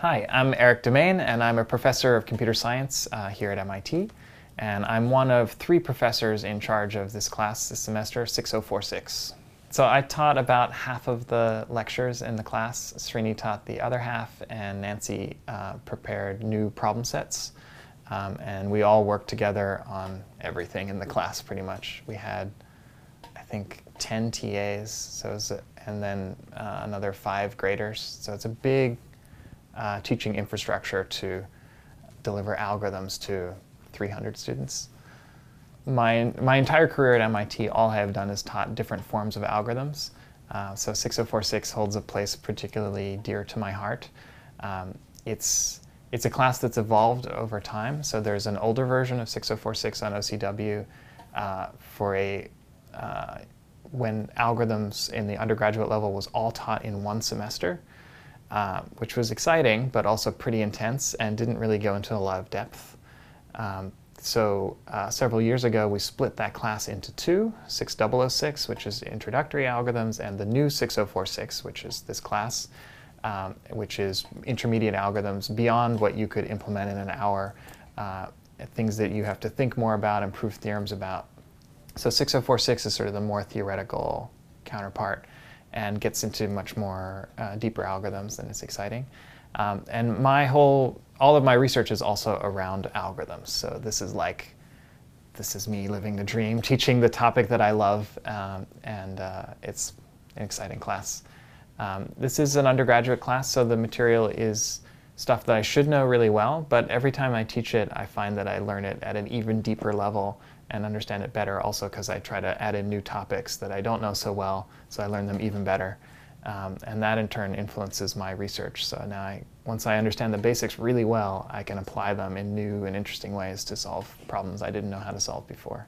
Hi, I'm Eric Demaine, and I'm a professor of computer science uh, here at MIT. And I'm one of three professors in charge of this class this semester, 6046. So I taught about half of the lectures in the class. Srini taught the other half, and Nancy uh, prepared new problem sets. Um, and we all worked together on everything in the class pretty much. We had, I think, 10 TAs, so a, and then uh, another five graders. So it's a big uh, teaching infrastructure to deliver algorithms to 300 students. My, my entire career at MIT, all I have done is taught different forms of algorithms. Uh, so 6046 holds a place particularly dear to my heart. Um, it's, it's a class that's evolved over time. So there's an older version of 6046 on OCW uh, for a uh, when algorithms in the undergraduate level was all taught in one semester. Uh, which was exciting, but also pretty intense and didn't really go into a lot of depth. Um, so uh, several years ago, we split that class into two, 6006, which is introductory algorithms, and the new 6046, which is this class, um, which is intermediate algorithms beyond what you could implement in an hour, uh, things that you have to think more about and prove theorems about. So 6046 is sort of the more theoretical counterpart and gets into much more uh, deeper algorithms and it's exciting. Um, and my whole, all of my research is also around algorithms. So this is like, this is me living the dream, teaching the topic that I love, um, and uh, it's an exciting class. Um, this is an undergraduate class, so the material is stuff that I should know really well, but every time I teach it, I find that I learn it at an even deeper level and understand it better also because I try to add in new topics that I don't know so well, so I learn them even better. Um, and that in turn influences my research. So now, I, once I understand the basics really well, I can apply them in new and interesting ways to solve problems I didn't know how to solve before.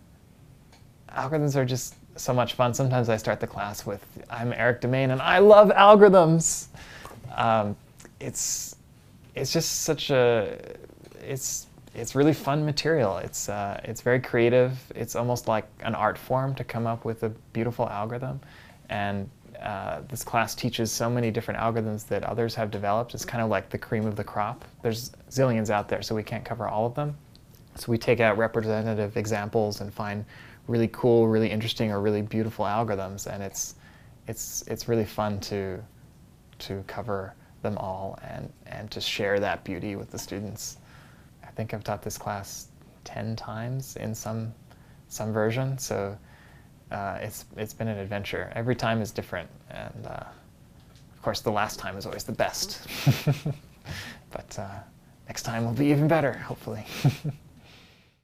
Algorithms are just so much fun. Sometimes I start the class with, I'm Eric Demaine and I love algorithms. Um, it's, it's just such a, it's it's really fun material. It's, uh, it's very creative. It's almost like an art form to come up with a beautiful algorithm. And uh, this class teaches so many different algorithms that others have developed. It's kind of like the cream of the crop. There's zillions out there, so we can't cover all of them. So we take out representative examples and find really cool, really interesting, or really beautiful algorithms, and it's, it's, it's really fun to, to cover them all and, and to share that beauty with the students. I think I've taught this class 10 times in some, some version, so uh, it's, it's been an adventure. Every time is different, and uh, of course, the last time is always the best. but uh, next time will be even better, hopefully.